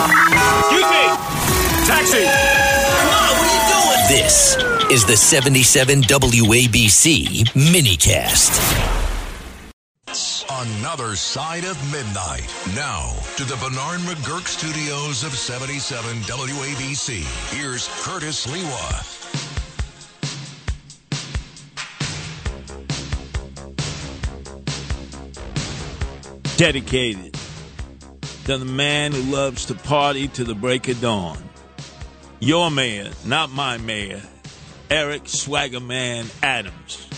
Excuse me! Taxi! Come on, what are you doing? This is the 77 WABC minicast. Another side of midnight. Now to the Bernard McGuirk studios of 77 WABC. Here's Curtis Sliwa. dedicated to the man who loves to party to the break of dawn. Your mayor, not my mayor, Eric Swaggerman Adams.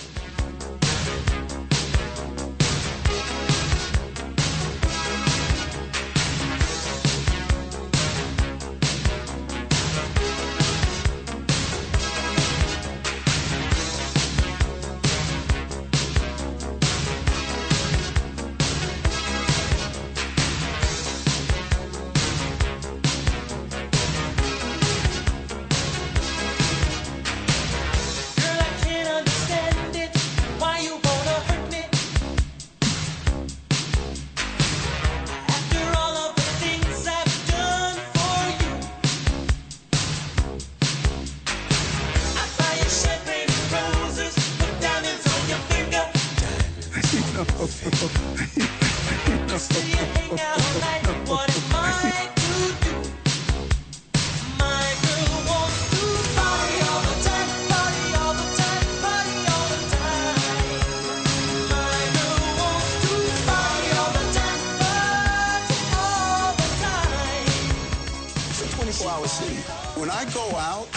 When I go out,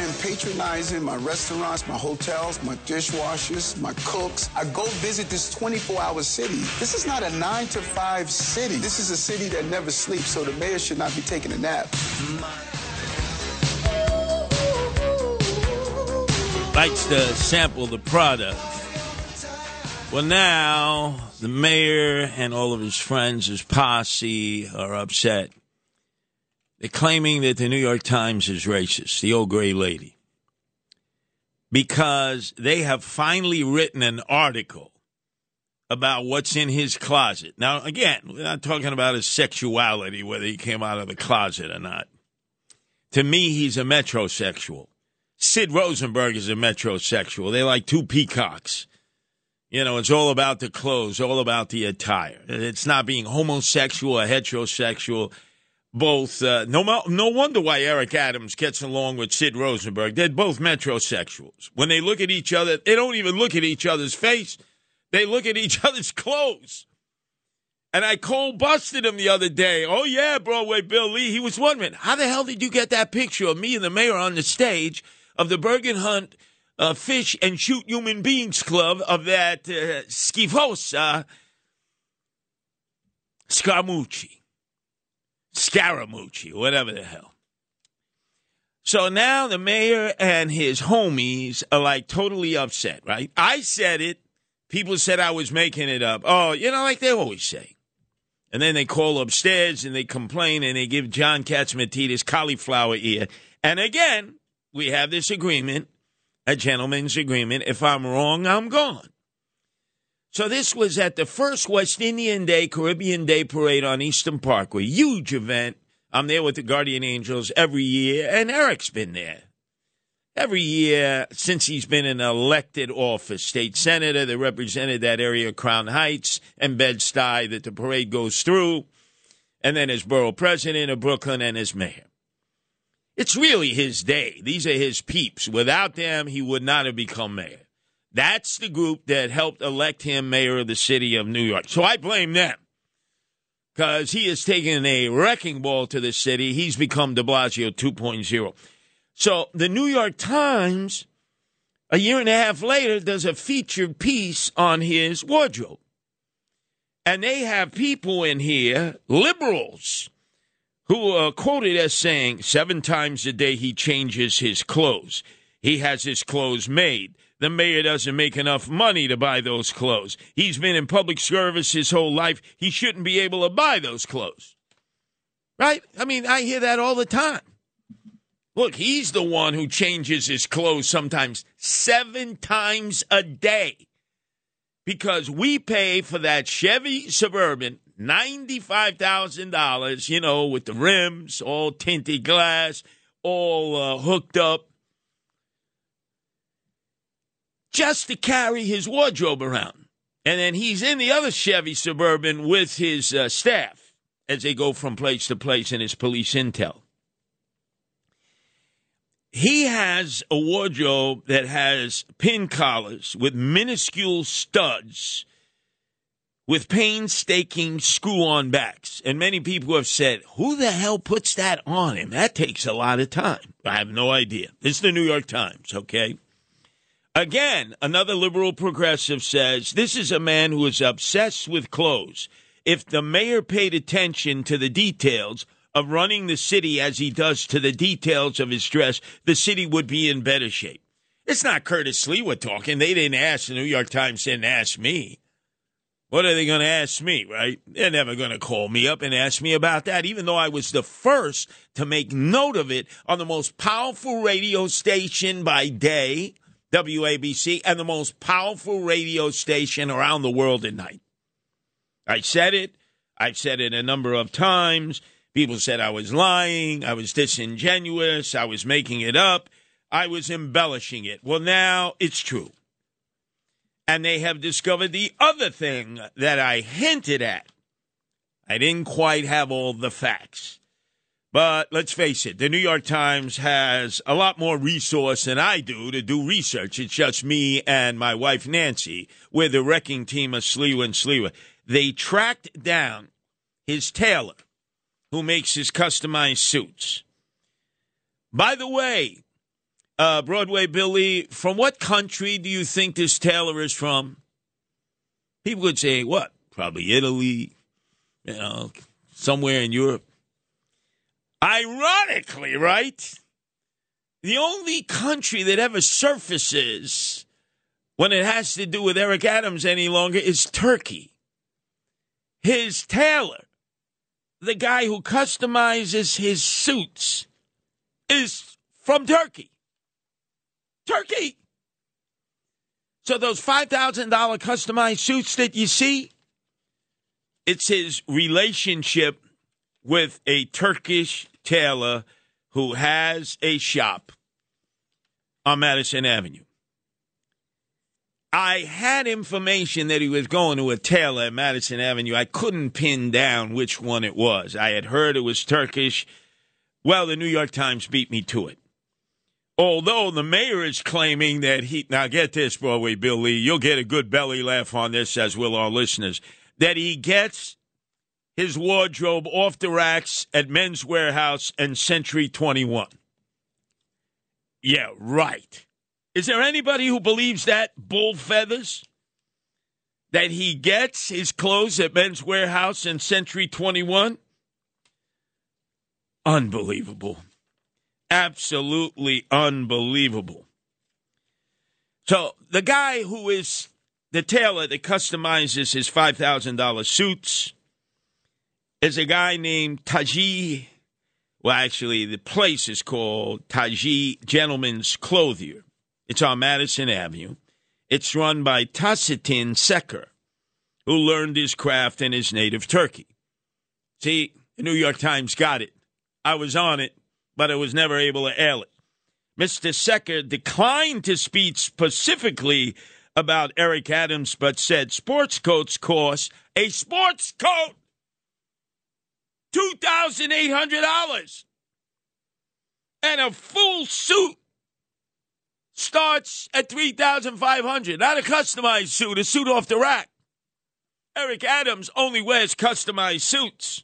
I am patronizing my restaurants, my hotels, my dishwashers, my cooks. I go visit this 24 hour city. This is not a nine to five city. This is a city that never sleeps, so the mayor should not be taking a nap. likes to sample the product. Well, now the mayor and all of his friends, his posse, are upset. They're claiming that the New York Times is racist, the old gray lady, because they have finally written an article about what's in his closet. Now, again, we're not talking about his sexuality, whether he came out of the closet or not. To me, he's a metrosexual. Sid Rosenberg is a metrosexual. They're like two peacocks. You know, it's all about the clothes, all about the attire. It's not being homosexual or heterosexual. Both, uh, no, no wonder why Eric Adams gets along with Sid Rosenberg. They're both metrosexuals. When they look at each other, they don't even look at each other's face. They look at each other's clothes. And I cold busted him the other day. Oh yeah, Broadway Bill Lee. He was wondering how the hell did you get that picture of me and the mayor on the stage of the Bergen Hunt uh, Fish and Shoot Human Beings Club of that uh, Schifosa Scaramucci, Scaramucci, whatever the hell. So now the mayor and his homies are like totally upset, right? I said it. People said I was making it up. Oh, you know, like they always say. And then they call upstairs and they complain and they give John Catsimatidis cauliflower ear. And again, we have this agreement, a gentleman's agreement. If I'm wrong, I'm gone. So this was at the first West Indian Day, Caribbean Day parade on Eastern Parkway. Huge event. I'm there with the Guardian Angels every year, and Eric's been there. Every year since he's been in elected office, state senator that represented that area, Crown Heights and Bed-Stuy, that the parade goes through, and then as borough president of Brooklyn and as mayor. It's really his day. These are his peeps. Without them, he would not have become mayor. That's the group that helped elect him mayor of the city of New York. So I blame them because he has taken a wrecking ball to the city. He's become de Blasio 2.0. So the New York Times, a year and a half later, does a featured piece on his wardrobe. And they have people in here, liberals, who are quoted as saying seven times a day he changes his clothes. He has his clothes made. The mayor doesn't make enough money to buy those clothes. He's been in public service his whole life. He shouldn't be able to buy those clothes. Right? I mean, I hear that all the time. Look, he's the one who changes his clothes sometimes seven times a day because we pay for that Chevy Suburban $95,000, you know, with the rims, all tinted glass, all uh, hooked up, just to carry his wardrobe around. And then he's in the other Chevy Suburban with his uh, staff as they go from place to place in his police intel. He has a wardrobe that has pin collars with minuscule studs with painstaking screw on backs. And many people have said, who the hell puts that on him? That takes a lot of time. I have no idea. This is the New York Times, okay? Again, another liberal progressive says this is a man who is obsessed with clothes. If the mayor paid attention to the details of running the city as he does to the details of his dress, the city would be in better shape. It's not Curtis Lee we're talking. They didn't ask, the New York Times didn't ask me. What are they going to ask me, right? They're never going to call me up and ask me about that, even though I was the first to make note of it on the most powerful radio station by day, WABC, and the most powerful radio station around the world at night. I said it. I've said it a number of times. People said I was lying. I was disingenuous. I was making it up. I was embellishing it. Well, now it's true and they have discovered the other thing that I hinted at. I didn't quite have all the facts. But let's face it, the New York Times has a lot more resource than I do to do research. It's just me and my wife Nancy. We're the wrecking team of Sliwa and Sliwa. They tracked down his tailor, who makes his customized suits. By the way, uh, Broadway Billy, from what country do you think this tailor is from? People would say, what? Probably Italy, you know, somewhere in Europe. Ironically, right? The only country that ever surfaces when it has to do with Eric Adams any longer is Turkey. His tailor, the guy who customizes his suits, is from Turkey. Turkey. So those $5,000 customized suits that you see, it's his relationship with a Turkish tailor who has a shop on Madison Avenue. I had information that he was going to a tailor at Madison Avenue. I couldn't pin down which one it was. I had heard it was Turkish. Well, the New York Times beat me to it. Although the mayor is claiming that he, now get this, Broadway Bill Lee, you'll get a good belly laugh on this, as will our listeners, that he gets his wardrobe off the racks at Men's Wearhouse and Century 21. Yeah, right. Is there anybody who believes that bull feathers? That he gets his clothes at Men's Wearhouse and Century 21? Unbelievable. Absolutely unbelievable. So the guy who is the tailor that customizes his $5,000 suits is a guy named Taji. Well, actually, the place is called Taji Gentlemen's Clothier. It's on Madison Avenue. It's run by Tassitin Secker, who learned his craft in his native Turkey. See, the New York Times got it. I was on it, but I was never able to air it. Mr. Secker declined to speak specifically about Eric Adams, but said sports coats cost a sports coat $2,800 and a full suit starts at 3500 not a customized suit a suit off the rack. Eric adams only wears customized suits.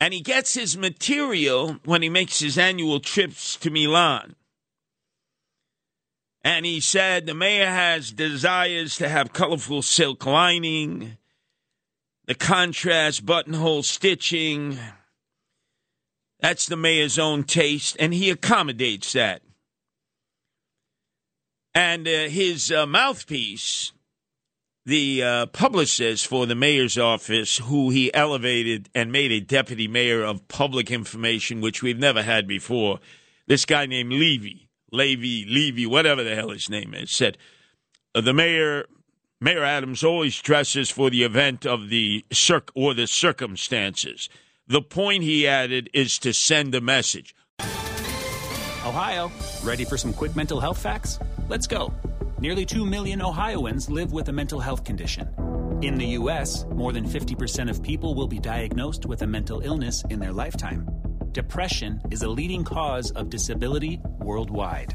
And he gets his material when he makes his annual trips to milan. And he said the mayor has desires to have colorful silk lining the contrast buttonhole stitching that's the mayor's own taste and he accommodates that. And uh, his uh, mouthpiece, the uh, publicist for the mayor's office, who he elevated and made a deputy mayor of public information, which we've never had before, this guy named Levy, Levy, Levy, whatever the hell his name is, said, The mayor Mayor Adams always dresses for the event of the circ or the circumstances. The point he added is to send a message. Ohio, ready for some quick mental health facts? Let's go. Nearly 2 million Ohioans live with a mental health condition. In the U.S., more than 50% of people will be diagnosed with a mental illness in their lifetime. Depression is a leading cause of disability worldwide.